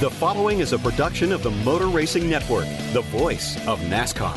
The following is a production of the Motor Racing Network, the voice of NASCAR.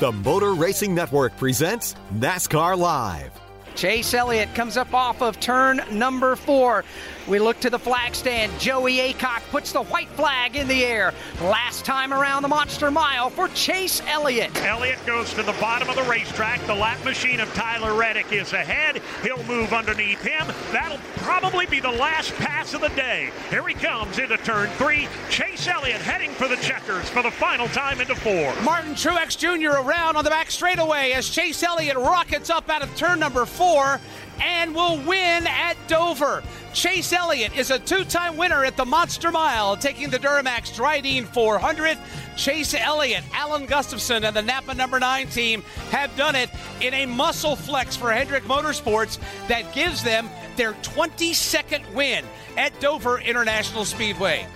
The Motor Racing Network presents NASCAR Live. Chase Elliott comes up off of turn number four. We look to the flag stand. Joey Acock puts the white flag in the air. Last time around the Monster Mile for Chase Elliott. Elliott goes to the bottom of the racetrack. The lap machine of Tyler Reddick is ahead. He'll move underneath him. That'll probably be the last pass of the day. Here he comes into turn three. Chase Elliott heading for the checkers for the final time into four. Martin Truex Jr. around on the back straightaway as Chase Elliott rockets up out of turn number four and will win at Dover. Chase Elliott is a two time winner at the Monster Mile, taking the Duramax Drydene 400. Chase Elliott, Alan Gustafson, and the Napa number nine team have done it in a muscle flex for Hendrick Motorsports that gives them their 22nd win at Dover International Speedway.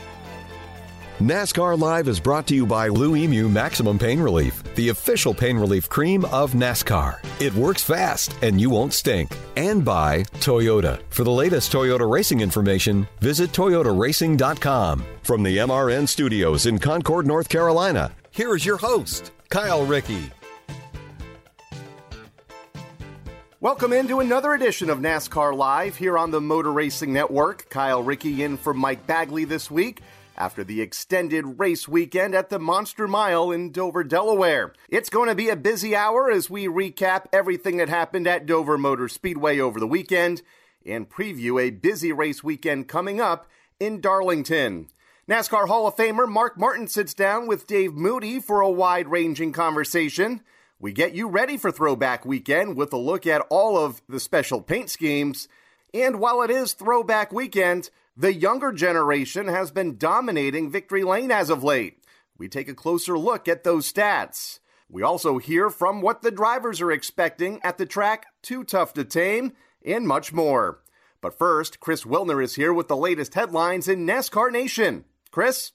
NASCAR Live is brought to you by Blue Emu Maximum Pain Relief, the official pain relief cream of NASCAR. It works fast and you won't stink. And by Toyota. For the latest Toyota racing information, visit toyotaracing.com. From the MRN studios in Concord, North Carolina, here is your host, Kyle Rickey. Welcome into another edition of NASCAR Live here on the Motor Racing Network. Kyle Rickey in for Mike Bagley this week after the extended race weekend at the Monster Mile in Dover, Delaware. It's going to be a busy hour as we recap everything that happened at Dover Motor Speedway over the weekend and preview a busy race weekend coming up in Darlington. NASCAR Hall of Famer Mark Martin sits down with Dave Moody for a wide ranging conversation. We get you ready for Throwback Weekend with a look at all of the special paint schemes. And while it is Throwback Weekend, the younger generation has been dominating Victory Lane as of late. We take a closer look at those stats. We also hear from what the drivers are expecting at the track Too Tough to Tame, and much more. But first, Chris Wilner is here with the latest headlines in NASCAR Nation. Chris?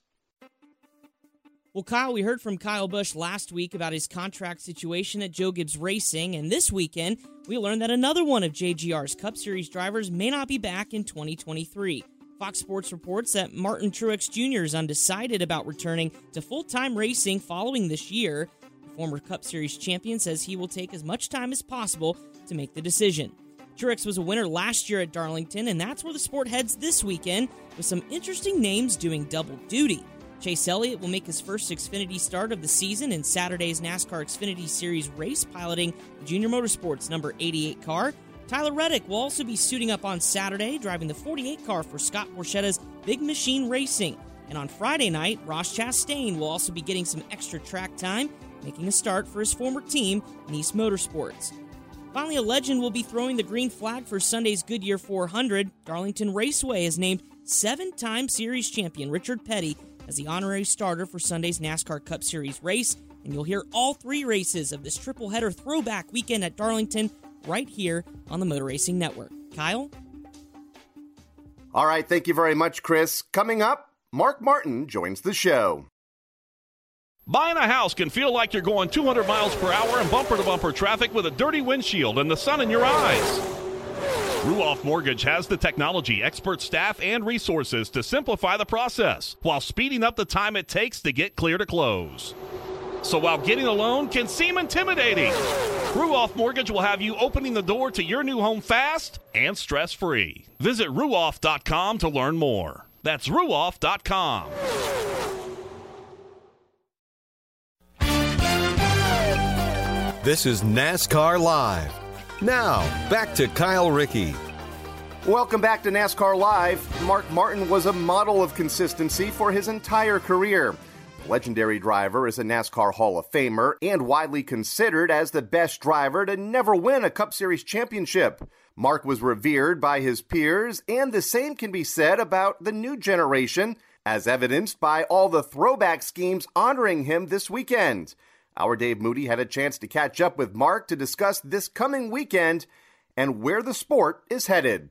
Well, Kyle, we heard from Kyle Busch last week about his contract situation at Joe Gibbs Racing, and this weekend we learned that another one of JGR's Cup Series drivers may not be back in 2023. Fox Sports reports that Martin Truex Jr. is undecided about returning to full time racing following this year. The former Cup Series champion says he will take as much time as possible to make the decision. Truex was a winner last year at Darlington, and that's where the sport heads this weekend with some interesting names doing double duty. Chase Elliott will make his first Xfinity start of the season in Saturday's NASCAR Xfinity Series race, piloting the Junior Motorsports number 88 car. Tyler Reddick will also be suiting up on Saturday, driving the 48 car for Scott Borchetta's Big Machine Racing. And on Friday night, Ross Chastain will also be getting some extra track time, making a start for his former team, Niece Motorsports. Finally, a legend will be throwing the green flag for Sunday's Goodyear 400. Darlington Raceway has named seven time series champion Richard Petty as the honorary starter for Sunday's NASCAR Cup Series race, and you'll hear all three races of this triple header throwback weekend at Darlington right here on the Motor Racing Network. Kyle? All right, thank you very much, Chris. Coming up, Mark Martin joins the show. Buying a house can feel like you're going 200 miles per hour in bumper to bumper traffic with a dirty windshield and the sun in your eyes. Ruoff Mortgage has the technology, expert staff, and resources to simplify the process while speeding up the time it takes to get clear to close. So while getting a loan can seem intimidating, Ruoff Mortgage will have you opening the door to your new home fast and stress free. Visit Ruoff.com to learn more. That's Ruoff.com. This is NASCAR Live. Now, back to Kyle Rickey. Welcome back to NASCAR Live. Mark Martin was a model of consistency for his entire career. Legendary driver is a NASCAR Hall of Famer and widely considered as the best driver to never win a Cup Series championship. Mark was revered by his peers, and the same can be said about the new generation, as evidenced by all the throwback schemes honoring him this weekend. Our Dave Moody had a chance to catch up with Mark to discuss this coming weekend and where the sport is headed.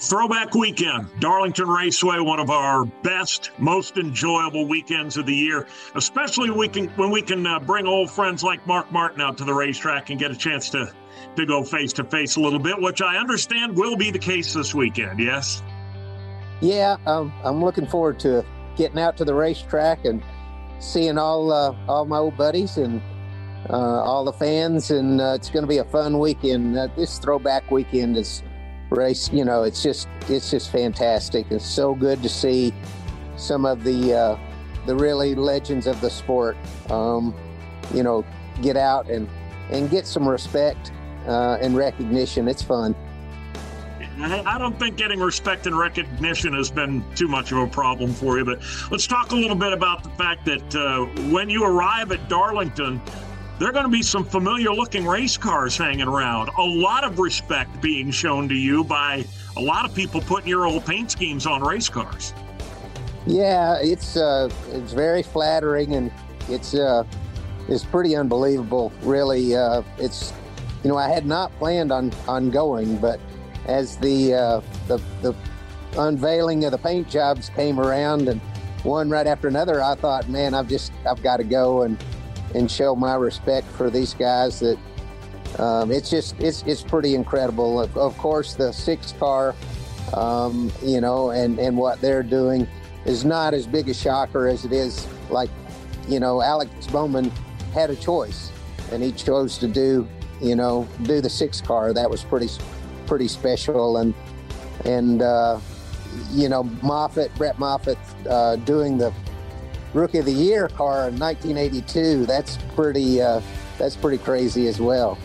Throwback weekend, Darlington Raceway, one of our best, most enjoyable weekends of the year, especially we can, when we can uh, bring old friends like Mark Martin out to the racetrack and get a chance to, to go face to face a little bit, which I understand will be the case this weekend, yes? Yeah, um, I'm looking forward to getting out to the racetrack and seeing all uh, all my old buddies and uh, all the fans, and uh, it's going to be a fun weekend. Uh, this throwback weekend is race. You know, it's just it's just fantastic. It's so good to see some of the uh, the really legends of the sport. Um, you know, get out and and get some respect uh, and recognition. It's fun. I don't think getting respect and recognition has been too much of a problem for you. But let's talk a little bit about the fact that uh, when you arrive at Darlington, there are going to be some familiar looking race cars hanging around. A lot of respect being shown to you by a lot of people putting your old paint schemes on race cars. Yeah, it's uh, it's very flattering and it's uh, it's pretty unbelievable. Really, uh, it's you know I had not planned on on going, but as the uh, the the unveiling of the paint jobs came around and one right after another, I thought, man, I've just I've got to go and and show my respect for these guys. That um, it's just it's it's pretty incredible. Of, of course, the six car, um, you know, and and what they're doing is not as big a shocker as it is like, you know, Alex Bowman had a choice, and he chose to do, you know, do the six car. That was pretty pretty special, and and uh, you know, Moffitt Brett Moffitt uh, doing the Rookie of the Year car in 1982. That's pretty. Uh, that's pretty crazy as well.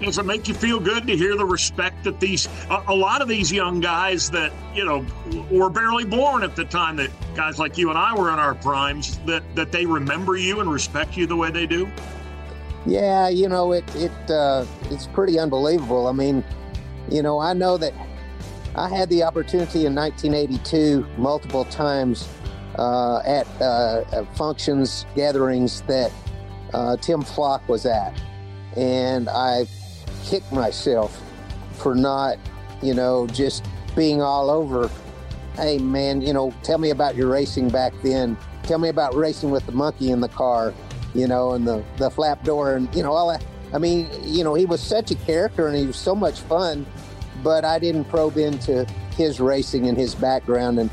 Does it make you feel good to hear the respect that these a, a, lot of these young guys that you know were barely born at the time that guys like you and I were in our primes that that they remember you and respect you the way they do? Yeah, you know it it uh, it's pretty unbelievable. I mean, you know, I know that I had the opportunity in 1982 multiple times uh, at uh, functions, gatherings that uh, Tim Flock was at, and I kicked myself for not, you know, just being all over. Hey, man, you know, tell me about your racing back then. Tell me about racing with the monkey in the car, you know, and the, the flap door and, you know, all that. I mean, you know, he was such a character and he was so much fun, but I didn't probe into his racing and his background. And,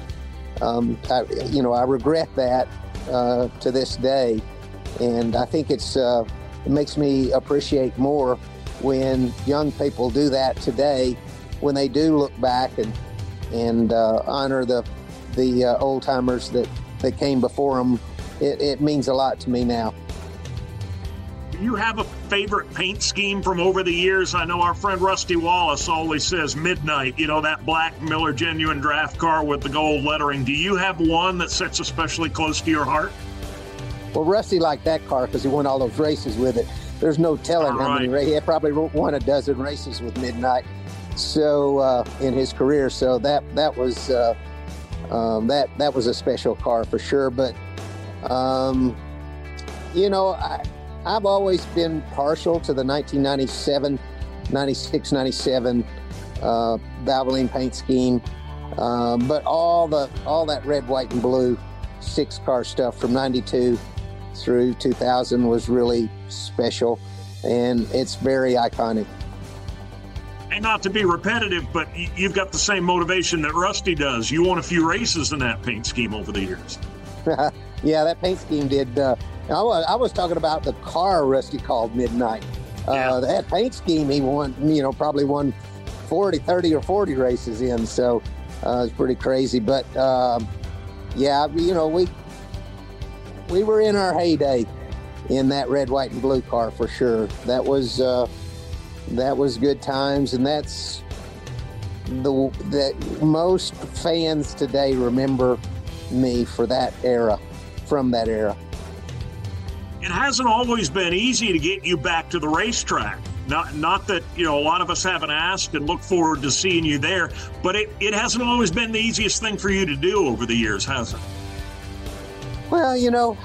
um, I, you know, I regret that uh, to this day. And I think it's, uh, it makes me appreciate more when young people do that today, when they do look back and and uh, honor the the uh, old timers that that came before them, it, it means a lot to me now. Do you have a favorite paint scheme from over the years? I know our friend Rusty Wallace always says midnight. You know that black Miller Genuine draft car with the gold lettering. Do you have one that sits especially close to your heart? Well, Rusty liked that car because he won all those races with it there's no telling how many races. He probably won a dozen races with Midnight. So uh, in his career, so that that was uh, um, that that was a special car for sure. But um, you know, I, I've always been partial to the 1997, 96, 97 uh, Valvoline paint scheme. Um, but all the all that red, white, and blue six car stuff from '92 through 2000 was really special and it's very iconic. And not to be repetitive, but you've got the same motivation that Rusty does. You won a few races in that paint scheme over the years. yeah, that paint scheme did. Uh, I, was, I was talking about the car Rusty called Midnight. Uh. That paint scheme he won, you know, probably won 40, 30 or 40 races in. So uh, it's pretty crazy. But um, yeah, you know, we we were in our heyday in that red, white, and blue car for sure. That was uh, that was good times, and that's the that most fans today remember me for that era, from that era. It hasn't always been easy to get you back to the racetrack. Not, not that you know a lot of us haven't asked and look forward to seeing you there, but it, it hasn't always been the easiest thing for you to do over the years, has it? Well, you know,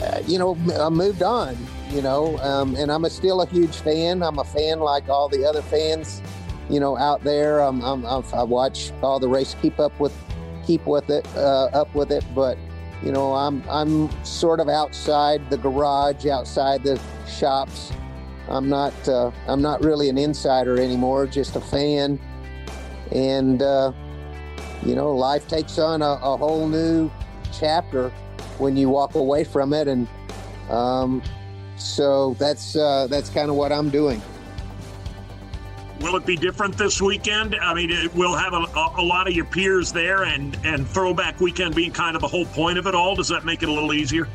uh, you know, I moved on, you know, um, and I'm a, still a huge fan. I'm a fan like all the other fans, you know, out there. Um, I'm, I'm, i watch all the race, keep up with, keep with it, uh, up with it. But you know, I'm I'm sort of outside the garage, outside the shops. I'm not uh, I'm not really an insider anymore, just a fan. And uh, you know, life takes on a, a whole new chapter when you walk away from it, and um, so that's uh, that's kind of what I'm doing. Will it be different this weekend? I mean, it will have a, a, lot of your peers there, and and throwback weekend being kind of the whole point of it all. Does that make it a little easier?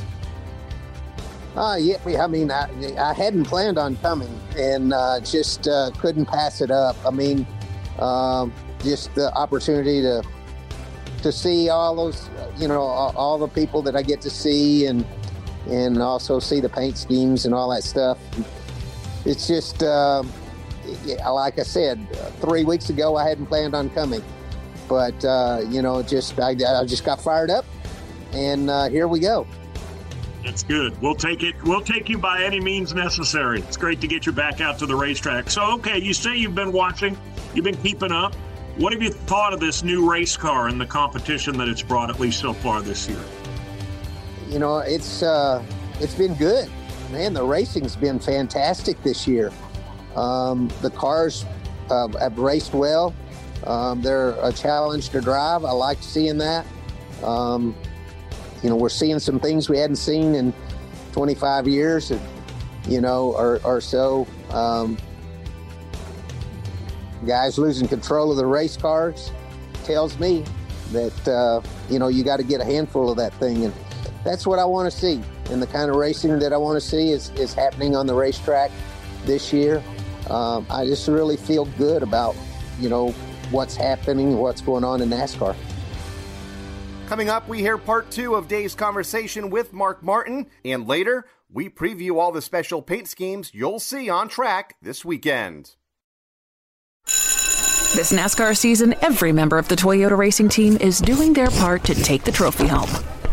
Uh, yeah, I mean, I, I hadn't planned on coming, and uh, just uh, couldn't pass it up. I mean, um, just the opportunity to to see all those, you know, all, all, the people that I get to see, and and also see the paint schemes and all that stuff. It's just, uh, like I said, three weeks ago I hadn't planned on coming, but uh, you know, just I, I, just got fired up, and uh, here we go. That's good. We'll take it. We'll take you by any means necessary. It's great to get you back out to the racetrack. So, okay, you say you've been watching, you've been keeping up. What have you thought of this new race car and the competition that it's brought, at least so far this year? You know, it's uh, it's been good, man. The racing's been fantastic this year. Um, the cars uh, have raced well. Um, they're a challenge to drive. I like seeing that. Um, you know, we're seeing some things we hadn't seen in 25 years, you know, or, or so. Um, guys losing control of the race cars tells me that uh, you know you got to get a handful of that thing, and that's what I want to see. And the kind of racing that I want to see is is happening on the racetrack this year. Um, I just really feel good about you know what's happening, what's going on in NASCAR. Coming up, we hear part two of Dave's conversation with Mark Martin, and later, we preview all the special paint schemes you'll see on track this weekend. This NASCAR season, every member of the Toyota racing team is doing their part to take the trophy home.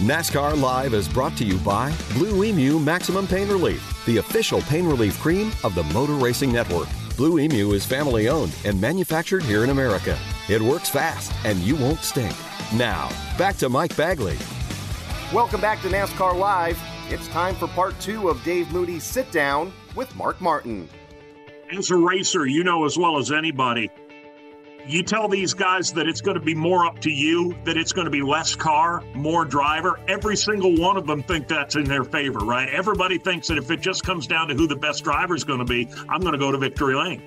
NASCAR Live is brought to you by Blue Emu Maximum Pain Relief, the official pain relief cream of the Motor Racing Network. Blue Emu is family owned and manufactured here in America. It works fast and you won't stink. Now, back to Mike Bagley. Welcome back to NASCAR Live. It's time for part two of Dave Moody's sit down with Mark Martin. As a racer, you know as well as anybody you tell these guys that it's going to be more up to you, that it's going to be less car, more driver. Every single one of them think that's in their favor, right? Everybody thinks that if it just comes down to who the best driver is going to be, I'm going to go to victory lane.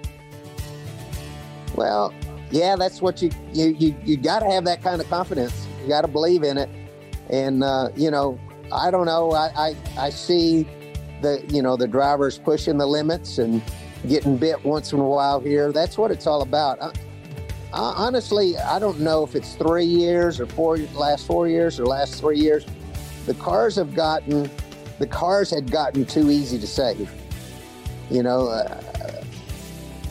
Well, yeah, that's what you you you, you got to have that kind of confidence. You got to believe in it, and uh, you know, I don't know. I, I I see the you know the drivers pushing the limits and getting bit once in a while here. That's what it's all about. I, honestly, I don't know if it's three years or four last four years or last three years. The cars have gotten the cars had gotten too easy to save. You know, uh,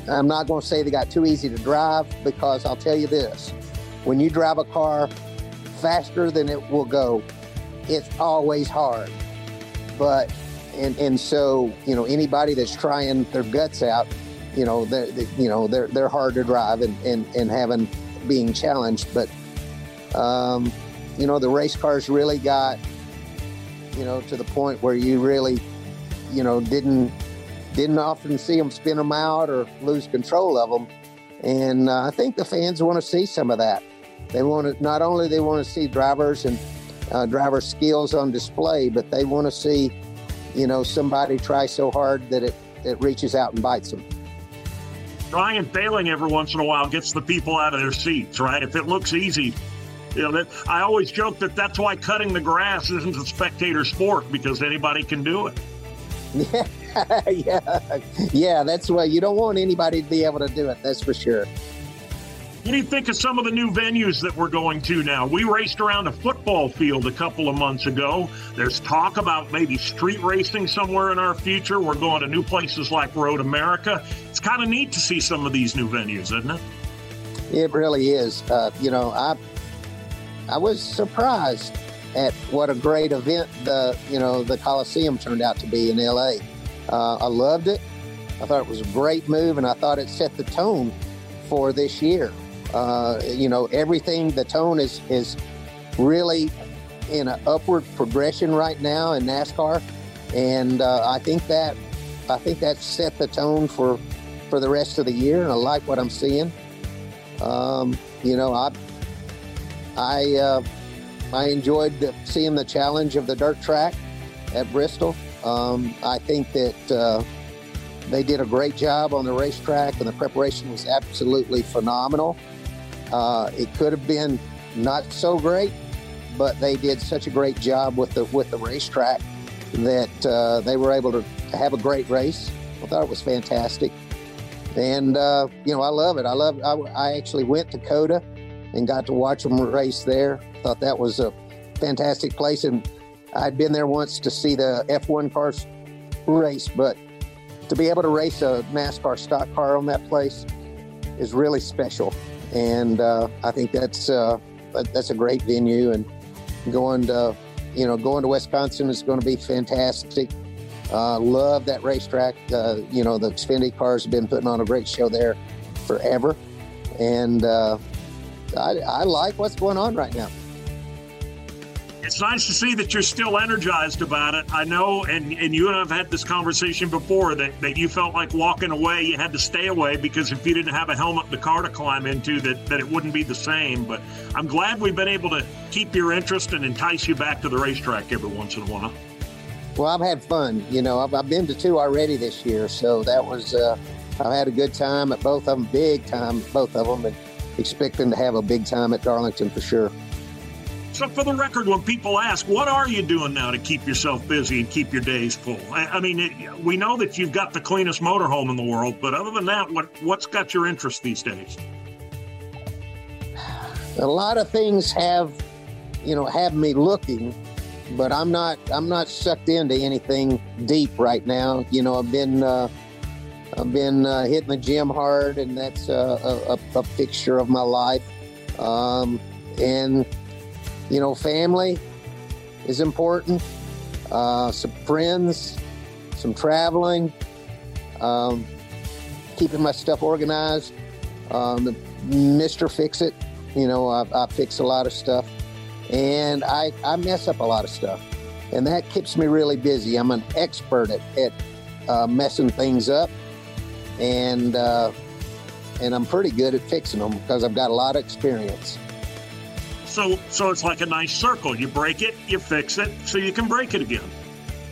I'm not going to say they got too easy to drive because I'll tell you this: when you drive a car faster than it will go, it's always hard. But and and so you know anybody that's trying their guts out you know, they're, they, you know, they're, they're hard to drive and, and, and having being challenged. But, um, you know, the race cars really got, you know, to the point where you really, you know, didn't, didn't often see them spin them out or lose control of them. And uh, I think the fans want to see some of that. They want to not only they want to see drivers and uh, driver skills on display, but they want to see, you know, somebody try so hard that it, it reaches out and bites them. Trying failing every once in a while gets the people out of their seats, right? If it looks easy, you know, that, I always joke that that's why cutting the grass isn't a spectator sport because anybody can do it. Yeah, yeah, yeah. That's why you don't want anybody to be able to do it. That's for sure. What do you think of some of the new venues that we're going to now? We raced around a football field a couple of months ago. There's talk about maybe street racing somewhere in our future. We're going to new places like Road America. It's kind of neat to see some of these new venues, isn't it? It really is. Uh, you know, I I was surprised at what a great event the you know the Coliseum turned out to be in LA. Uh, I loved it. I thought it was a great move, and I thought it set the tone for this year. Uh, you know, everything, the tone is, is really in an upward progression right now in NASCAR. And uh, I think that I think that set the tone for for the rest of the year, and I like what I'm seeing. Um, you know, I I uh, I enjoyed the, seeing the challenge of the dirt track at Bristol. Um, I think that uh, they did a great job on the racetrack, and the preparation was absolutely phenomenal. Uh, it could have been not so great, but they did such a great job with the with the racetrack that uh, they were able to have a great race. I thought it was fantastic, and uh, you know I love it. I love. I, I, actually went to COTA and got to watch them race there. Thought that was a fantastic place, and I'd been there once to see the F1 cars race, but to be able to race a NASCAR stock car on that place is really special and uh, I think that's uh, that's a great venue. And going to you know going to Wisconsin is going to be fantastic. Uh, love that racetrack. Uh, you know the Xfinity cars have been putting on a great show there forever, and uh, I, I like what's going on right now it's nice to see that you're still energized about it. I know, and, and you and I have had this conversation before that, that you felt like walking away, you had to stay away because if you didn't have a helmet in the car to climb into, that, that it wouldn't be the same. But I'm glad we've been able to keep your interest and entice you back to the racetrack every once in a while. Well, I've had fun. You know, I've, I've been to two already this year, so that was, uh, I had a good time at both of them, big time, both of them, and expecting to have a big time at Darlington for sure. So, for the record, when people ask, what are you doing now to keep yourself busy and keep your days full? I, I mean, it, we know that you've got the cleanest motorhome in the world, but other than that, what what's got your interest these days? A lot of things have, you know, have me looking, but I'm not I'm not sucked into anything deep right now. You know, I've been uh, I've been uh, hitting the gym hard, and that's a, a, a fixture of my life. Um, and you know, family is important, uh, some friends, some traveling, um, keeping my stuff organized. Um, Mr. Fix It, you know, I, I, fix a lot of stuff and I, I mess up a lot of stuff. And that keeps me really busy. I'm an expert at, at uh, messing things up and, uh, and I'm pretty good at fixing them because I've got a lot of experience. So so it's like a nice circle. You break it, you fix it, so you can break it again.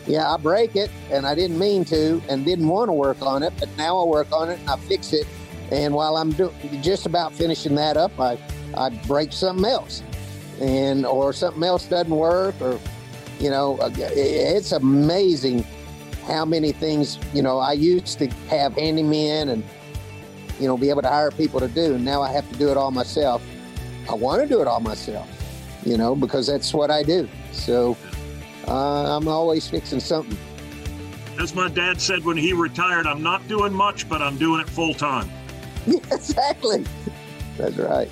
Yeah, I break it, and I didn't mean to, and didn't want to work on it, but now I work on it and I fix it. And while I'm do- just about finishing that up, I I break something else, and or something else doesn't work, or you know, uh, it's amazing how many things you know I used to have handymen and you know be able to hire people to do, and now I have to do it all myself I want to do it all myself, you know, because that's what I do. So uh, I'm always fixing something. As my dad said when he retired, I'm not doing much, but I'm doing it full time. exactly. That's right.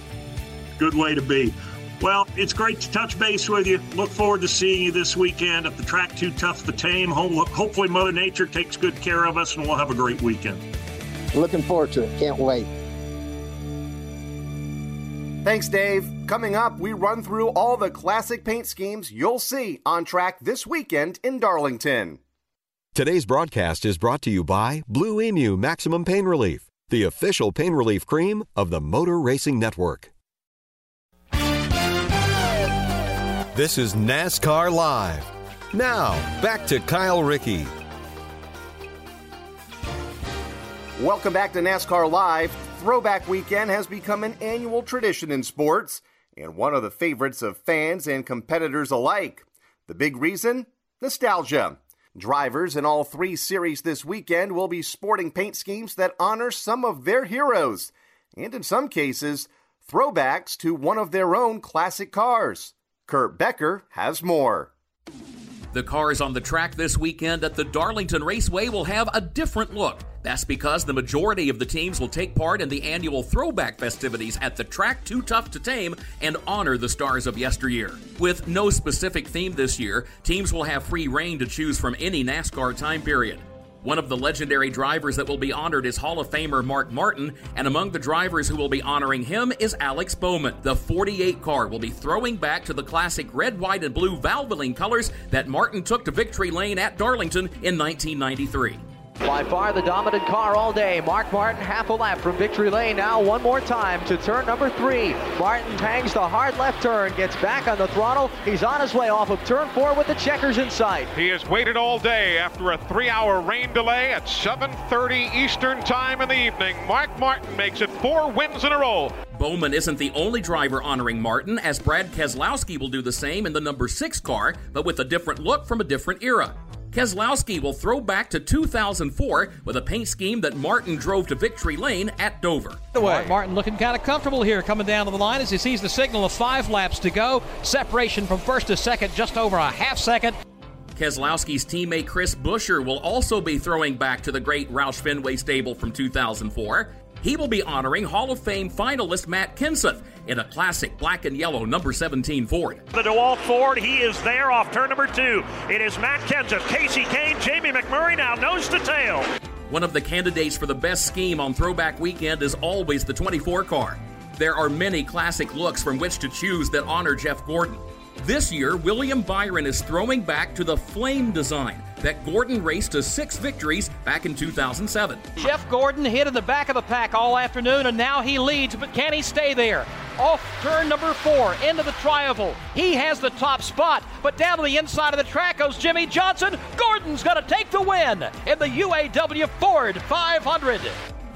Good way to be. Well, it's great to touch base with you. Look forward to seeing you this weekend at the track Too Tough to Tame. Hopefully, Mother Nature takes good care of us and we'll have a great weekend. Looking forward to it. Can't wait. Thanks, Dave. Coming up, we run through all the classic paint schemes you'll see on track this weekend in Darlington. Today's broadcast is brought to you by Blue Emu Maximum Pain Relief, the official pain relief cream of the Motor Racing Network. This is NASCAR Live. Now, back to Kyle Rickey. Welcome back to NASCAR Live. Throwback Weekend has become an annual tradition in sports and one of the favorites of fans and competitors alike. The big reason? Nostalgia. Drivers in all three series this weekend will be sporting paint schemes that honor some of their heroes, and in some cases, throwbacks to one of their own classic cars. Kurt Becker has more. The cars on the track this weekend at the Darlington Raceway will have a different look. That's because the majority of the teams will take part in the annual throwback festivities at the track Too Tough to Tame and honor the stars of yesteryear. With no specific theme this year, teams will have free reign to choose from any NASCAR time period. One of the legendary drivers that will be honored is Hall of Famer Mark Martin, and among the drivers who will be honoring him is Alex Bowman. The 48 car will be throwing back to the classic red, white, and blue Valvoline colors that Martin took to victory lane at Darlington in 1993. By far the dominant car all day. Mark Martin half a lap from victory lane. Now one more time to turn number three. Martin hangs the hard left turn, gets back on the throttle. He's on his way off of turn four with the checkers in sight. He has waited all day after a three-hour rain delay at 7.30 Eastern time in the evening. Mark Martin makes it four wins in a row. Bowman isn't the only driver honoring Martin, as Brad Keselowski will do the same in the number six car, but with a different look from a different era. Keselowski will throw back to 2004 with a paint scheme that Martin drove to victory lane at Dover. Mark Martin looking kind of comfortable here coming down to the line as he sees the signal of five laps to go. Separation from first to second, just over a half second. Keselowski's teammate Chris Buescher will also be throwing back to the great Roush Fenway stable from 2004. He will be honoring Hall of Fame finalist Matt Kenseth in a classic black and yellow number 17 Ford. The DeWalt Ford, he is there off turn number two. It is Matt Kenseth, Kasey Kahne, Jamie McMurray now nose to tail. One of the candidates for the best scheme on Throwback Weekend is always the 24 car. There are many classic looks from which to choose that honor Jeff Gordon. This year, William Byron is throwing back to the Flame design that Gordon raced to six victories back in 2007. Jeff Gordon hit in the back of the pack all afternoon, and now he leads, but can he stay there? Off turn number four, into the trioval. He has the top spot, but down to the inside of the track goes Jimmie Johnson. Gordon's going to take the win in the UAW Ford 500.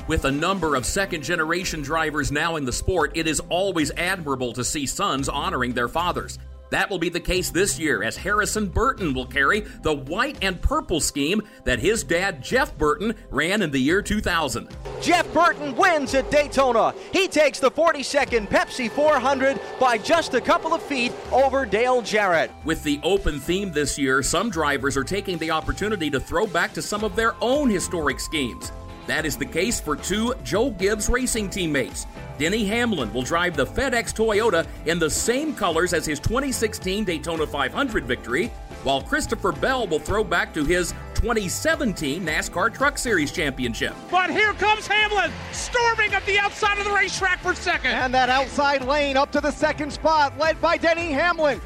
With a number of second generation drivers now in the sport, it is always admirable to see sons honoring their fathers. That will be the case this year as Harrison Burton will carry the white and purple scheme that his dad Jeff Burton ran in the year 2000. Jeff Burton wins at Daytona. He takes the 42nd Pepsi 400 by just a couple of feet over Dale Jarrett. With the open theme this year, some drivers are taking the opportunity to throw back to some of their own historic schemes. That is the case for two Joe Gibbs racing teammates. Denny Hamlin will drive the FedEx Toyota in the same colors as his 2016 Daytona 500 victory, while Christopher Bell will throw back to his 2017 NASCAR Truck Series championship. But here comes Hamlin, storming up the outside of the racetrack for second. And that outside lane up to the second spot, led by Denny Hamlin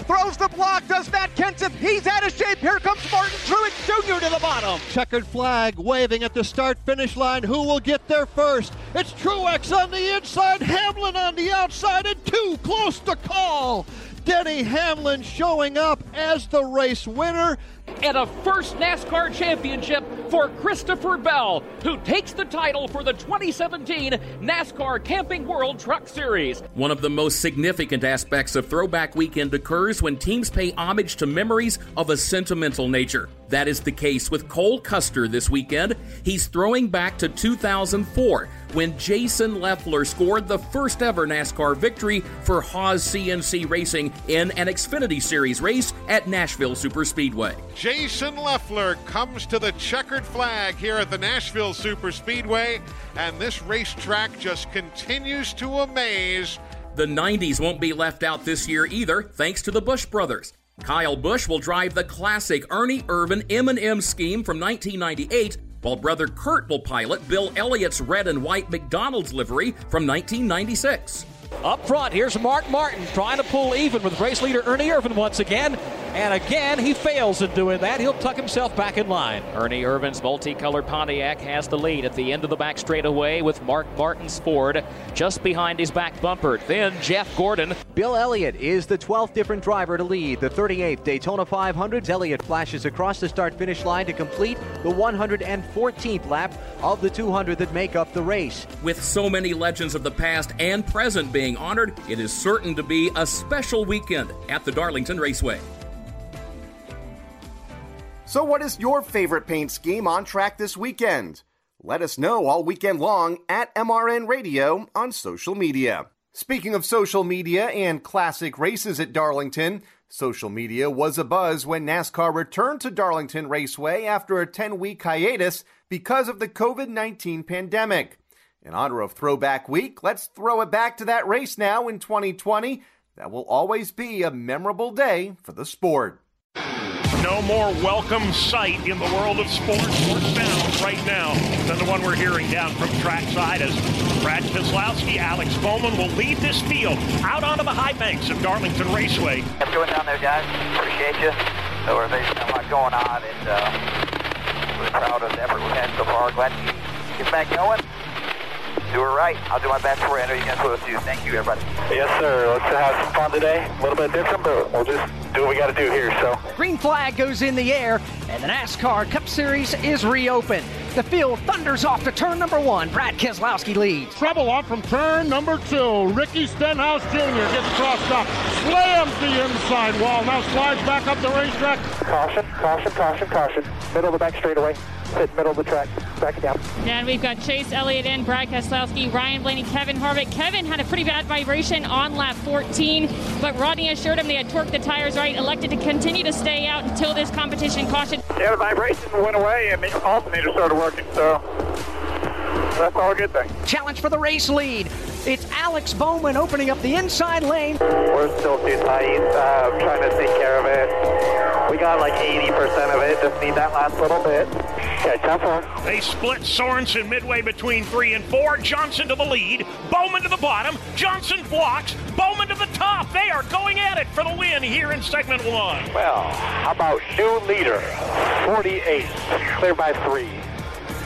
throws the block, does Matt Kenseth. He's out of shape. Here comes Martin Truex Jr. to the bottom. Checkered flag waving at the start finish line. Who will get there first? It's Truex on the inside, Hamlin on the outside, and too close to call. Denny Hamlin showing up as the race winner. And a first NASCAR championship for Christopher Bell, who takes the title for the 2017 NASCAR Camping World Truck Series. One of the most significant aspects of Throwback Weekend occurs when teams pay homage to memories of a sentimental nature. That is the case with Cole Custer this weekend. He's throwing back to 2004 when Jason Leffler scored the first ever NASCAR victory for Haas CNC Racing in an Xfinity Series race at Nashville Superspeedway. Jason Leffler comes to the checkered flag here at the Nashville Superspeedway, and this racetrack just continues to amaze. The 90s won't be left out this year either, thanks to the Busch brothers. Kyle Busch will drive the classic Ernie Irvan M&M scheme from 1998 while brother Kurt will pilot Bill Elliott's red and white McDonald's livery from 1996. Up front, here's Mark Martin trying to pull even with race leader Ernie Irvan once again. And again, he fails in doing that. He'll tuck himself back in line. Ernie Irvan's multicolored Pontiac has the lead at the end of the back straightaway with Mark Martin's Ford just behind his back bumper. Then Jeff Gordon. Bill Elliott is the 12th different driver to lead the 38th Daytona 500. Elliott flashes across the start finish line to complete the 114th lap of the 200 that make up the race. With so many legends of the past and present being honored, it is certain to be a special weekend at the Darlington Raceway. So, what is your favorite paint scheme on track this weekend? Let us know all weekend long at MRN Radio on social media. Speaking of social media and classic races at Darlington, social media was abuzz when NASCAR returned to Darlington Raceway after a 10 week hiatus because of the COVID 19 pandemic. In honor of Throwback Week, let's throw it back to that race now in 2020. That will always be a memorable day for the sport. No more welcome sight in the world of sports or sound right now than the one we're hearing down from trackside as Brad Keselowski, Alex Bowman will lead this field out onto the high banks of Darlington Raceway. I'm going down there, guys. Appreciate you. So there's a lot going on, and uh, really proud of the effort we've had so far. Glad to get back going. Do it right. I'll do my best for you. I know you guys will too. Thank you, everybody. Yes, sir. Let's have some fun today. A little bit different, but we'll just do what we got to do here. So Green flag goes in the air, and the NASCAR Cup Series is reopened. The field thunders off to turn number one. Brad Keselowski leads. Trouble off from turn number two. Ricky Stenhouse Jr. gets crossed up, slams the inside wall, now slides back up the racetrack. caution, caution, caution, caution. Middle of the back straightaway. Hit middle of the track. Back it down. And we've got Chase Elliott in, Brad Keselowski, Ryan Blaney, Kevin Harvick. Kevin had a pretty bad vibration on lap 14, but Rodney assured him they had torqued the tires right, elected to continue to stay out until this competition caution. Yeah, the vibration went away and the alternator started working, so that's all a good thing. Challenge for the race lead. It's Alex Bowman opening up the inside lane. We're still too tight. Uh, trying to take care of it. We got like 80% of it. Just need that last little bit. Okay, time for They split Sorensen midway between three and four. Johnson to the lead. Bowman to the bottom. Johnson blocks. Bowman to the top. They are going at it for the win here in segment one. Well, how about new leader? 48. Clear by three.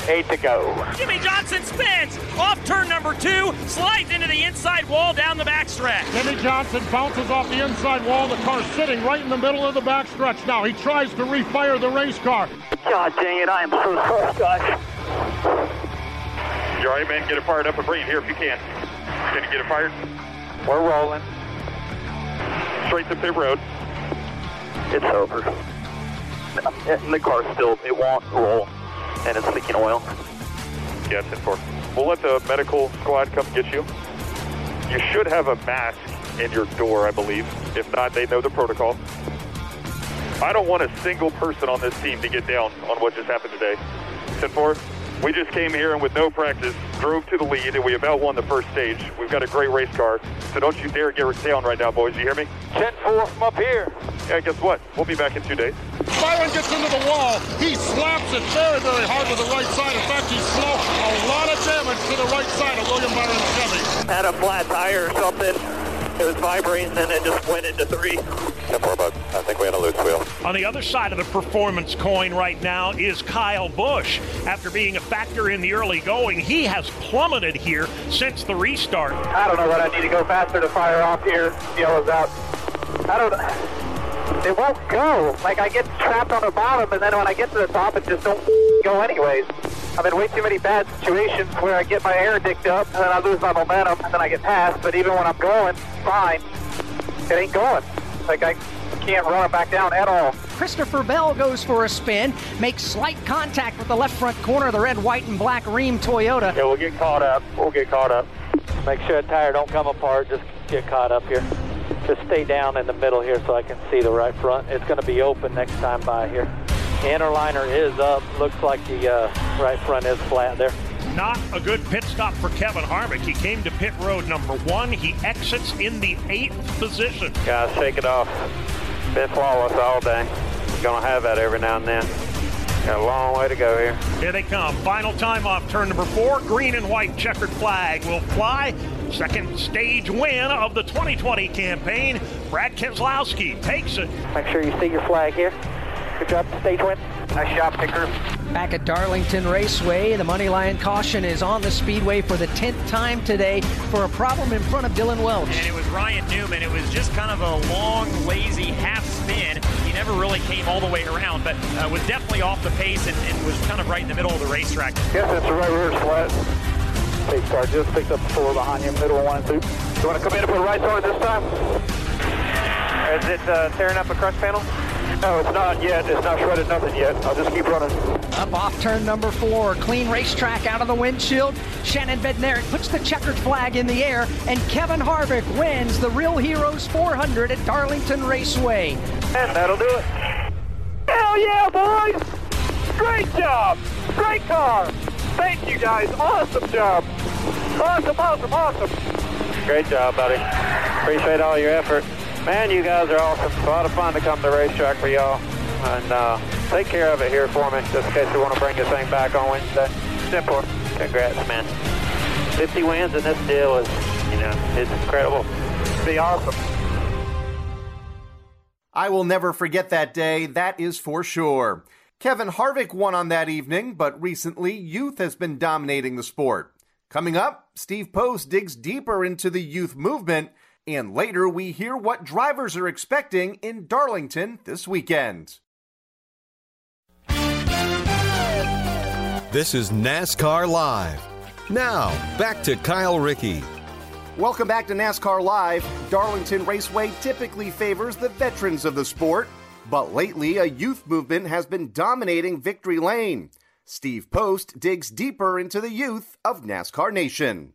Eight to go. Jimmie Johnson spins off turn number two, slides into the inside wall down the backstretch. Jimmie Johnson bounces off the inside wall. The car's sitting right in the middle of the backstretch now. He tries to refire the race car. God dang it, I am so sorry, guys. You all right, man? Get it fired up and bring it here if you can. Can you get it fired? We're rolling. Straight to pit road. It's over. And the car still, it won't roll. And it's leaking oil. Yeah, 10 4. We'll let the medical squad come get you. You should have a mask in your door, I believe. If not, they know the protocol. I don't want a single person on this team to get down on what just happened today. 10 4. We just came here and with no practice, drove to the lead, and we about won the first stage. We've got a great race car, so don't you dare get down right now, boys. You hear me? 10 4 from up here. Yeah, guess what? We'll be back in two days. Byron gets into the wall. He slaps it very, very hard with the right side. In fact, he slowed a lot of damage to the right side of William Byron Chevy. Had a flat tire or something. It was vibrating and it just went into three. 10 4, bud. I think we had a loose wheel. On the other side of the performance coin right now is Kyle Busch. After being a factor in the early going, he has plummeted here since the restart. I don't know what I need to go faster to fire off here. Yellows out. I don't. It won't go. Like I get trapped on the bottom, and then when I get to the top, it just don't go anyways. I'm in way too many bad situations where I get my air dicked up, and then I lose my momentum, and then I get passed. But even when I'm going fine, it ain't going. Like I can't run it back down at all. Christopher Bell goes for a spin, makes slight contact with the left front corner of the red, white, and black Rheem Toyota. Yeah, we'll get caught up. We'll get caught up. Make sure the tire don't come apart. Just get caught up here. Just stay down in the middle here so I can see the right front. It's going to be open next time by here. The inner liner is up. Looks like the uh, right front is flat there. Not a good pit stop for Kevin Harvick. He came to pit road number one. He exits in the eighth position. Guys, shake it off. Been flawless all day. Gonna have that every now and then. Got a long way to go here. Here they come. Final time off turn number four. Green and white checkered flag will fly Second stage win of the 2020 campaign. Brad Keselowski takes it. Make sure you see your flag here. Good job, stage win. Nice job, Picker. Back at Darlington Raceway, the Moneyline caution is on the speedway for the 10th time today for a problem in front of Dylan Welch. And it was Ryan Newman. It was just kind of a long, lazy half spin. He never really came all the way around, but uh, was definitely off the pace and, and, was kind of right in the middle of the racetrack. Yes, that's the right rear flat. Pace car just picked up the four behind you, middle one and two. You want to come in and put a right toward this time? Is it uh, tearing up a crush panel? No, it's not yet. It's not shredded nothing yet. I'll just keep running. Up off turn number four. Clean racetrack out of the windshield. Shannon Bednarik puts the checkered flag in the air, and Kevin Harvick wins the Real Heroes 400 at Darlington Raceway. And that'll do it. Hell yeah, boys! Great job! Great car! Thank you guys. Awesome job. Awesome, awesome, awesome. Great job, buddy. Appreciate all your effort. Man, you guys are awesome. It's a lot of fun to come to the racetrack for y'all. And uh, take care of it here for me, just in case we want to bring this thing back on Wednesday. Simple. Congrats, man. 50 wins in this deal is, you know, it's incredible. It'd be awesome. I will never forget that day, that is for sure. Kevin Harvick won on that evening, but recently youth has been dominating the sport. Coming up, Steve Post digs deeper into the youth movement and later, we hear what drivers are expecting in Darlington this weekend. This is NASCAR Live. Now, back to Kyle Rickey. Welcome back to NASCAR Live. Darlington Raceway typically favors the veterans of the sport, but lately a youth movement has been dominating Victory Lane. Steve Post digs deeper into the youth of NASCAR Nation.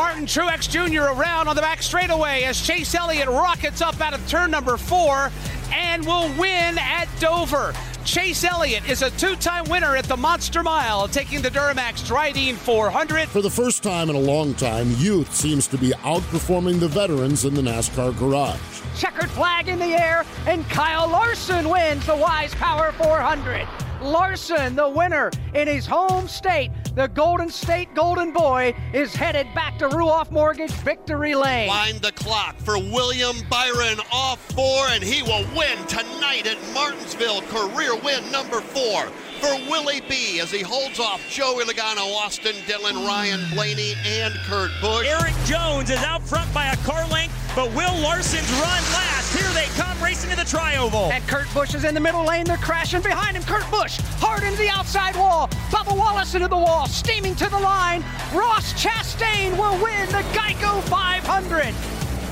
Martin Truex Jr. around on the back straightaway as Chase Elliott rockets up out of turn number four and will win at Dover. Chase Elliott is a two time winner at the Monster Mile, taking the Duramax Drydene 400. For the first time in a long time, youth seems to be outperforming the veterans in the NASCAR garage. Checkered flag in the air, and Kyle Larson wins the Wise Power 400. Larson, the winner in his home state, the Golden State Golden Boy, is headed back to Ruoff Mortgage Victory Lane. Wind the clock for William Byron off four, and he will win tonight at Martinsville. Career win number four for Willie B as he holds off Joey Logano, Austin Dillon, Ryan Blaney, and Kurt Busch. Erik Jones is out front by a car length, but Will Larson's run last. Here they come racing to the tri-oval. And Kurt Busch is in the middle lane. They're crashing behind him. Kurt Busch hard into the outside wall. Bubba Wallace into the wall, steaming to the line. Ross Chastain will win the Geico 500.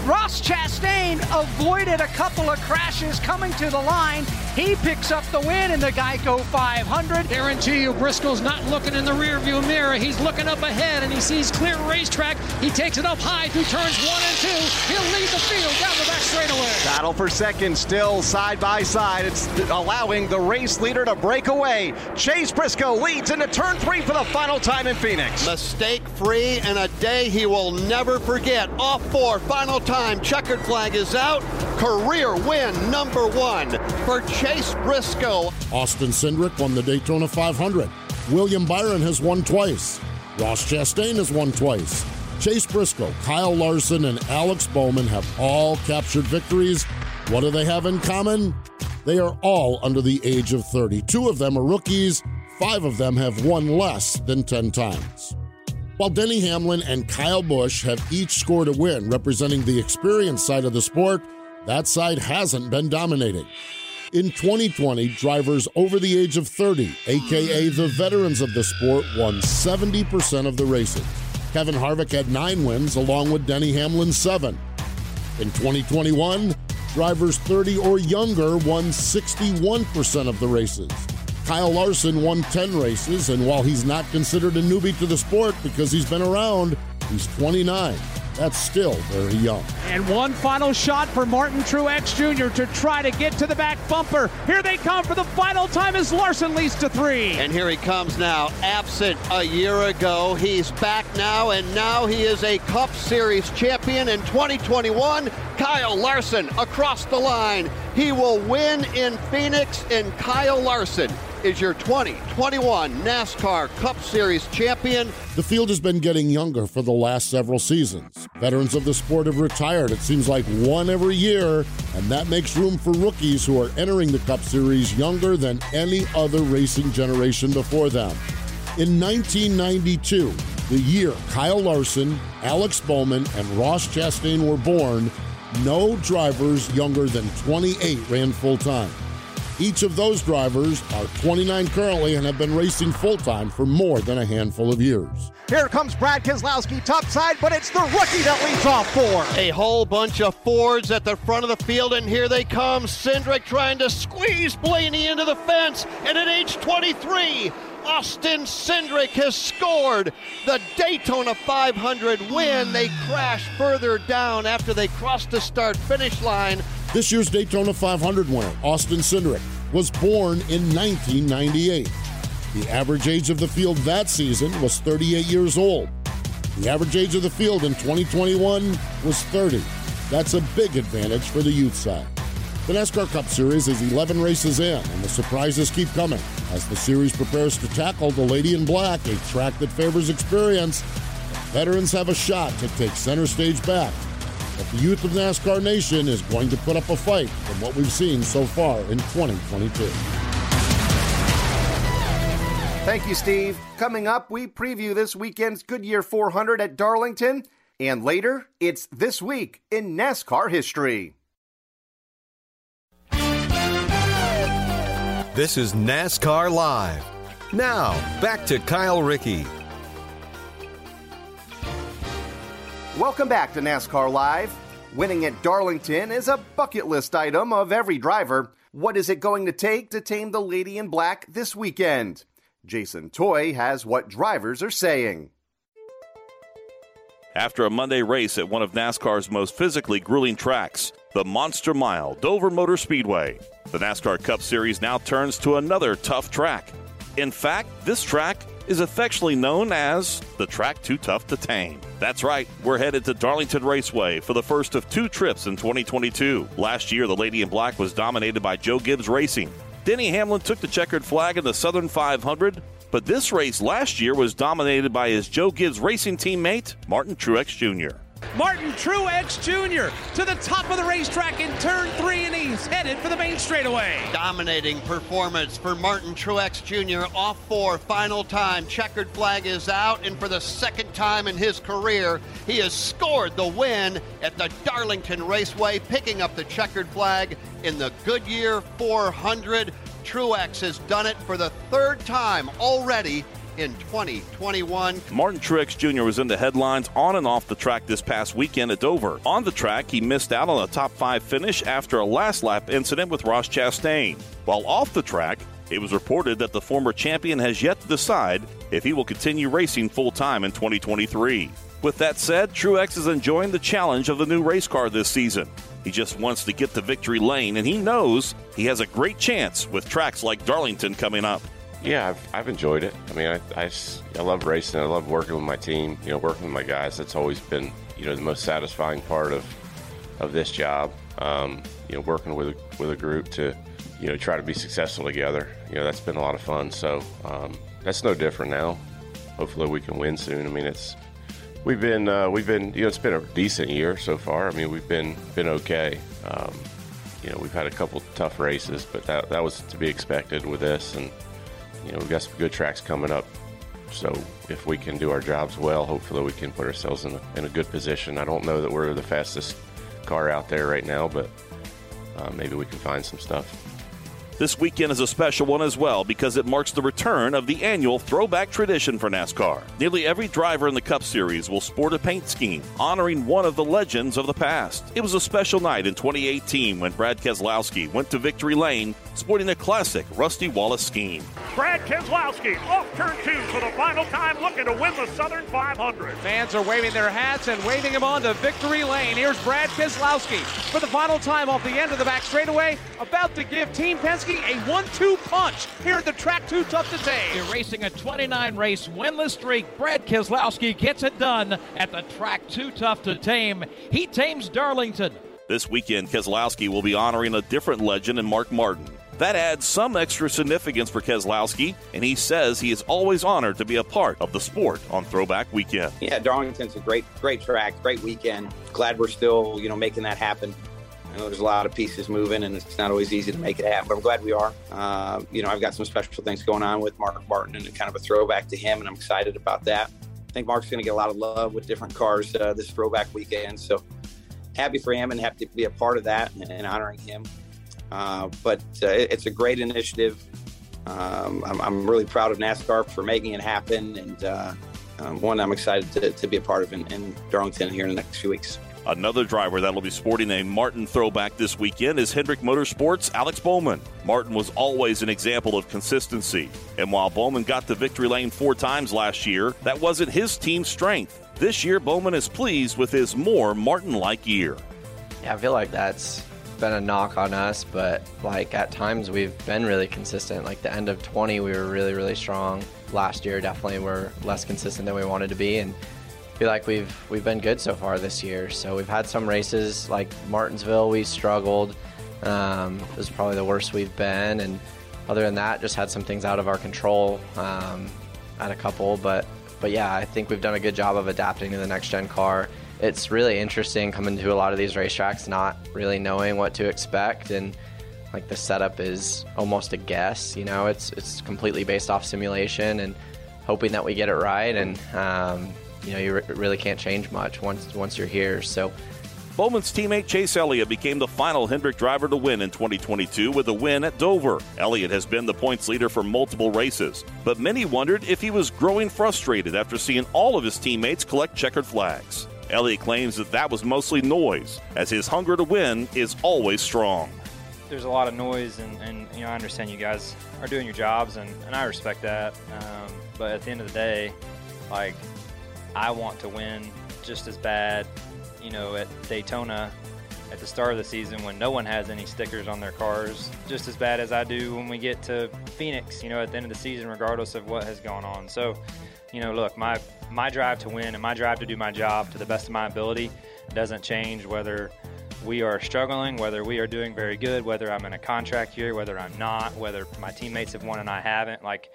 Ross Chastain avoided a couple of crashes coming to the line. He picks up the win in the Geico 500. Guarantee you Briscoe's not looking in the rearview mirror. He's looking up ahead and he sees clear racetrack. He takes it up high through turns one and two. He'll lead the field down the back straightaway. Battle for second, still side by side. It's allowing the race leader to break away. Chase Briscoe leads into turn three for the final time in Phoenix. Mistake free and a day he will never forget. Off four, final time time. Checkered flag is out. Career win number one for Chase Briscoe. Austin Cindric won the Daytona 500. William Byron has won twice. Ross Chastain has won twice. Chase Briscoe, Kyle Larson, and Alex Bowman have all captured victories. What do they have in common? They are all under the age of 30. Two of them are rookies, five of them have won less than 10 times. While Denny Hamlin and Kyle Busch have each scored a win representing the experience side of the sport, that side hasn't been dominating. In 2020, drivers over the age of 30, aka the veterans of the sport, won 70% of the races. Kevin Harvick had nine wins, along with Denny Hamlin seven. In 2021, drivers 30 or younger won 61% of the races. Kyle Larson won 10 races, and while he's not considered a newbie to the sport because he's been around, he's 29. That's still very young. And one final shot for Martin Truex Jr. to try to get to the back bumper. Here they come for the final time as Larson leads to three. And here he comes now, absent a year ago. He's back now, and now he is a Cup Series champion in 2021. Kyle Larson across the line. He will win in Phoenix, and Kyle Larson is your 2021 NASCAR Cup Series champion. The field has been getting younger for the last several seasons. Veterans of the sport have retired, it seems like one every year, and that makes room for rookies who are entering the Cup Series younger than any other racing generation before them. In 1992, the year Kyle Larson, Alex Bowman, and Ross Chastain were born, no drivers younger than 28 ran full time. Each of those drivers are 29 currently and have been racing full time for more than a handful of years. Here comes Brad Keselowski topside, but it's the rookie that leads off four. A whole bunch of Fords at the front of the field, and here they come. Cindric trying to squeeze Blaney into the fence, and at age 23, Austin Cindric has scored the Daytona 500 win. They crash further down after they crossed the start finish line. This year's Daytona 500 winner, Austin Cindric, was born in 1998. The average age of the field that season was 38 years old. The average age of the field in 2021 was 30. That's a big advantage for the youth side. The NASCAR Cup Series is 11 races in, and the surprises keep coming as the series prepares to tackle the Lady in Black, a track that favors experience. Veterans have a shot to take center stage back. But the youth of NASCAR Nation is going to put up a fight from what we've seen so far in 2022. Thank you, Steve. Coming up, we preview this weekend's Goodyear 400 at Darlington. And later, it's This Week in NASCAR History. This is NASCAR Live. Now, back to Kyle Rickey. Welcome back to NASCAR Live. Winning at Darlington is a bucket list item of every driver. What is it going to take to tame the Lady in Black this weekend? Jason Toy has what drivers are saying. After a Monday race at one of NASCAR's most physically grueling tracks, the Monster Mile, Dover Motor Speedway, the NASCAR Cup Series now turns to another tough track. In fact, this track is affectionately known as the track too tough to tame. That's right, we're headed to Darlington Raceway for the first of two trips in 2022. Last year, the Lady in Black was dominated by Joe Gibbs Racing. Denny Hamlin took the checkered flag in the Southern 500, but this race last year was dominated by his Joe Gibbs Racing teammate, Martin Truex Jr. Martin Truex Jr. to the top of the racetrack in turn three, and he's headed for the main straightaway. Dominating performance for Martin Truex Jr. off four, final time. Checkered flag is out, and for the second time in his career, he has scored the win at the Darlington Raceway, picking up the checkered flag in the Goodyear 400. Truex has done it for the third time already in 2021. Martin Truex Jr. was in the headlines on and off the track this past weekend at Dover. On the track, he missed out on a top five finish after a last lap incident with Ross Chastain. While off the track, it was reported that the former champion has yet to decide if he will continue racing full time in 2023. With that said, Truex is enjoying the challenge of the new race car this season. He just wants to get to victory lane, and he knows he has a great chance with tracks like Darlington coming up. Yeah, I've, I've enjoyed it. I mean, I, I, I love racing. I love working with my team. You know, working with my guys. That's always been you know the most satisfying part of of this job. Um, you know, working with a, with a group to you know try to be successful together. You know, that's been a lot of fun. So um, that's no different now. Hopefully, we can win soon. I mean, it's we've been uh, we've been you know it's been a decent year so far. I mean, we've been been okay. Um, you know, we've had a couple tough races, but that that was to be expected with this and you know, we've got some good tracks coming up. So if we can do our jobs well, hopefully we can put ourselves in a, in a good position. I don't know that we're the fastest car out there right now, but uh, maybe we can find some stuff. This weekend is a special one as well because it marks the return of the annual throwback tradition for NASCAR. Nearly every driver in the Cup Series will sport a paint scheme honoring one of the legends of the past. It was a special night in 2018 when Brad Keselowski went to victory lane sporting a classic Rusty Wallace scheme. Brad Keselowski off turn two for the final time, looking to win the Southern 500. Fans are waving their hats and waving him on to victory lane. Here's Brad Keselowski for the final time off the end of the back straightaway, about to give Team Penske a one-two punch here at the track too tough to tame. Erasing a 29-race winless streak, Brad Keselowski gets it done at the track too tough to tame. He tames Darlington. This weekend, Keselowski will be honoring a different legend in Mark Martin. That adds some extra significance for Keselowski, and he says he is always honored to be a part of the sport on Throwback Weekend. Yeah, Darlington's a great, great track, great weekend. Glad we're still, you know, making that happen. Know there's a lot of pieces moving, and it's not always easy to make it happen. But I'm glad we are. Uh, you know, I've got some special things going on with Mark Martin, and kind of a throwback to him, and I'm excited about that. I think Mark's going to get a lot of love with different cars uh, this throwback weekend. So happy for him and happy to be a part of that and, and honoring him. Uh, but uh, it, it's a great initiative. Um, I'm, I'm, really proud of NASCAR for making it happen, and uh, um, one I'm excited to, to, be a part of in, in Darlington here in the next few weeks. Another driver that'll be sporting a Martin throwback this weekend is Hendrick Motorsports' Alex Bowman. Martin was always an example of consistency. And while Bowman got to victory lane four times last year, that wasn't his team's strength. This year, Bowman is pleased with his more Martin like year. Yeah, I feel like that's been a knock on us, but like at times we've been really consistent. Like the end of 20, we were really, really strong. Last year, definitely we're less consistent than we wanted to be. And feel like we've we've been good so far this year. So we've had some races like Martinsville, we struggled. Um, it was probably the worst we've been, and other than that, just had some things out of our control um, at a couple. But but yeah, I think we've done a good job of adapting to the next gen car. It's really interesting coming to a lot of these racetracks, not really knowing what to expect, and like the setup is almost a guess. You know, it's it's completely based off simulation and hoping that we get it right and. Um, you know, you re- really can't change much once once you're here. So. Bowman's teammate Chase Elliott became the final Hendrick driver to win in 2022 with a win at Dover. Elliott has been the points leader for multiple races, but many wondered if he was growing frustrated after seeing all of his teammates collect checkered flags. Elliott claims that that was mostly noise, as his hunger to win is always strong. There's a lot of noise, and, and you know I understand you guys are doing your jobs, and, and I respect that. Um, but at the end of the day, like I want to win just as bad, you know, at Daytona at the start of the season when no one has any stickers on their cars, just as bad as I do when we get to Phoenix, you know, at the end of the season, regardless of what has gone on. So, you know, look, my my drive to win and my drive to do my job to the best of my ability doesn't change whether we are struggling, whether we are doing very good, whether I'm in a contract year, whether I'm not, whether my teammates have won and I haven't. Like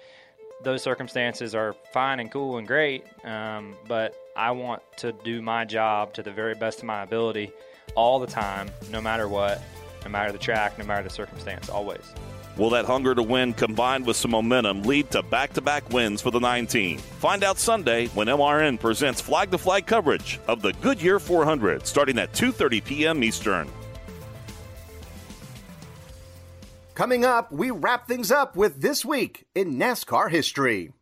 those circumstances are fine and cool and great, um, but I want to do my job to the very best of my ability all the time, no matter what, no matter the track, no matter the circumstance, always. Will that hunger to win combined with some momentum lead to back to back wins for the 19? Find out Sunday when MRN presents flag to flag coverage of the Goodyear 400 starting at 2.30 p.m. Eastern. Coming up, we wrap things up with This Week in NASCAR History.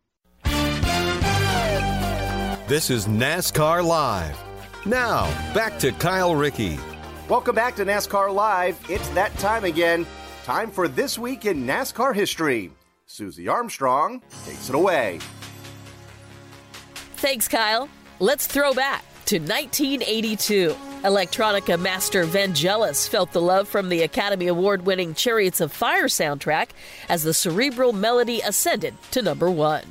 This is NASCAR Live. Now, back to Kyle Rickey. Welcome back to NASCAR Live. It's that time again. Time for This Week in NASCAR History. Susie Armstrong takes it away. Thanks, Kyle. Let's throw back to 1982. Electronica master Vangelis felt the love from the Academy Award winning Chariots of Fire soundtrack as the cerebral melody ascended to number one.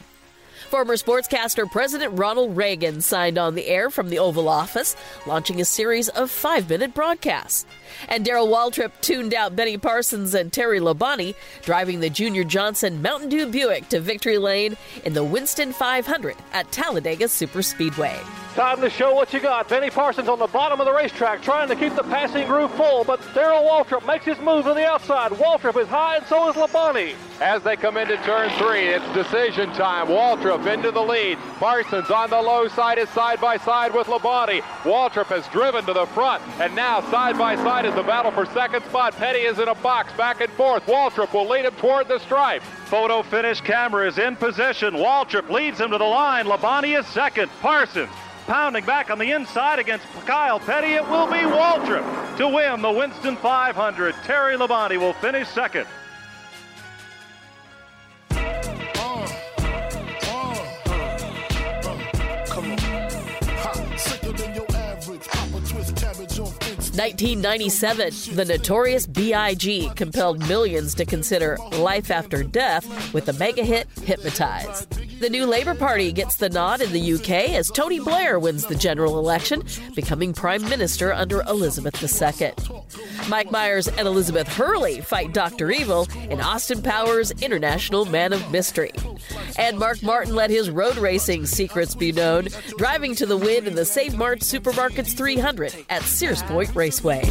Former sportscaster President Ronald Reagan signed on the air from the Oval Office, launching a series of five minute broadcasts. And Darrell Waltrip tuned out Benny Parsons and Terry Labonte, driving the Junior Johnson Mountain Dew Buick to victory lane in the Winston 500 at Talladega Superspeedway. Time to show what you got. Benny Parsons on the bottom of the racetrack trying to keep the passing groove full, but Darrell Waltrip makes his move to the outside. Waltrip is high and so is Labonte. As they come into turn three, it's decision time. Waltrip into the lead. Parsons on the low side is side by side with Labonte. Waltrip has driven to the front, and now side by side is the battle for second spot. Petty is in a box back and forth. Waltrip will lead him toward the stripe. Photo finish camera is in position. Waltrip leads him to the line. Labonte is second. Parsons pounding back on the inside against Kyle Petty. It will be Waltrip to win the Winston 500. Terry Labonte will finish second. Uh, 1997, the notorious B.I.G. compelled millions to consider life after death with the mega hit Hypnotize. The new Labour Party gets the nod in the UK as Tony Blair wins the general election, becoming Prime Minister under Elizabeth II. Mike Myers and Elizabeth Hurley fight Dr. Evil in Austin Powers' International Man of Mystery. And Mark Martin let his road racing secrets be known, driving to the win in the Save Mart Supermarkets 300 at Sears Point Raceway.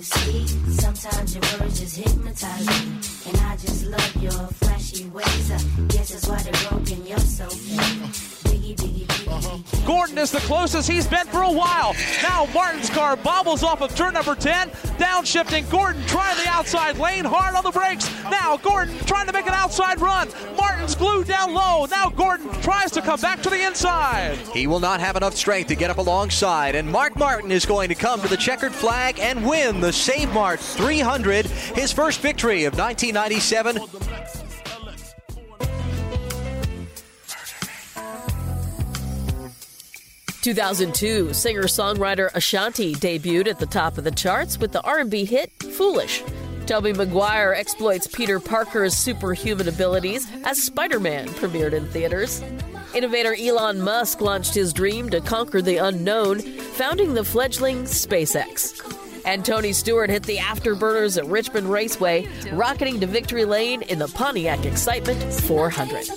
Sometimes your words just hypnotize me, and I just love your flashy ways. I guess that's why they're broken. You're so biggie. Gordon is the closest he's been for a while. Now Martin's car bobbles off of turn number 10. Downshifting Gordon trying the outside lane, hard on the brakes. Now Gordon trying to make an outside run. Martin's glued down low. Now Gordon tries to come back to the inside. He will not have enough strength to get up alongside, and Mark Martin is going to come to the checkered flag and win the Save Mart 300, his first victory of 1997. 2002, singer-songwriter Ashanti debuted at the top of the charts with the R&B hit "Foolish." Tobey Maguire exploits Peter Parker's superhuman abilities as Spider-Man premiered in theaters. Innovator Elon Musk launched his dream to conquer the unknown, founding the fledgling SpaceX. And Tony Stewart hit the afterburners at Richmond Raceway, rocketing to victory lane in the Pontiac Excitement 400.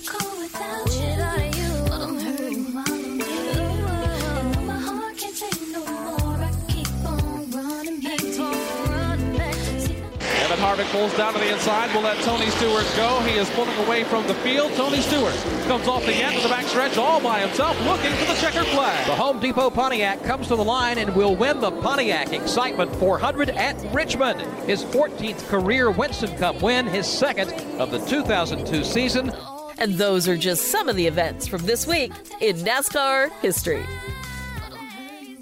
Kevin Harvick pulls down to the inside. Will let Tony Stewart go. He is pulling away from the field. Tony Stewart comes off the end of the backstretch all by himself, looking for the checkered flag. The Home Depot Pontiac comes to the line and will win the Pontiac Excitement 400 at Richmond. His 14th career Winston Cup win, his second of the 2002 season. And those are just some of the events from this week in NASCAR history.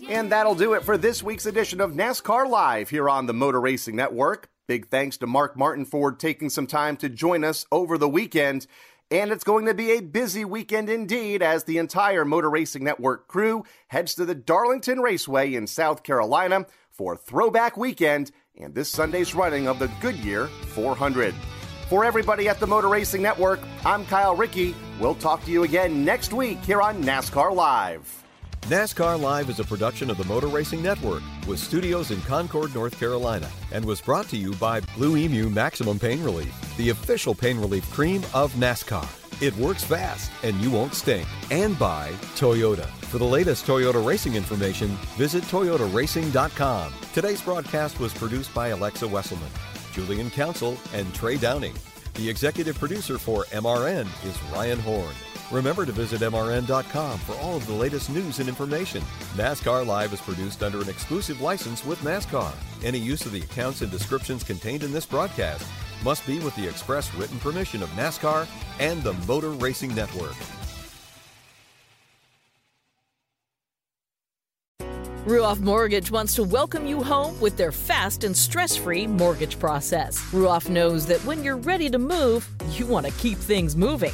And that'll do it for this week's edition of NASCAR Live here on the Motor Racing Network. Big thanks to Mark Martin for taking some time to join us over the weekend. And it's going to be a busy weekend indeed as the entire Motor Racing Network crew heads to the Darlington Raceway in South Carolina for Throwback Weekend and this Sunday's running of the Goodyear 400. For everybody at the Motor Racing Network, I'm Kyle Rickey. We'll talk to you again next week here on NASCAR Live. NASCAR Live is a production of the Motor Racing Network with studios in Concord, North Carolina, and was brought to you by Blue Emu Maximum Pain Relief, the official pain relief cream of NASCAR. It works fast and you won't stink. And by Toyota. For the latest Toyota racing information, visit toyotaracing.com. Today's broadcast was produced by Alexa Wesselman, Julian Council, and Trey Downing. The executive producer for MRN is Ryan Horn. Remember to visit MRN.com for all of the latest news and information. NASCAR Live is produced under an exclusive license with NASCAR. Any use of the accounts and descriptions contained in this broadcast must be with the express written permission of NASCAR and the Motor Racing Network. Ruoff Mortgage wants to welcome you home with their fast and stress free mortgage process. Ruoff knows that when you're ready to move, you want to keep things moving.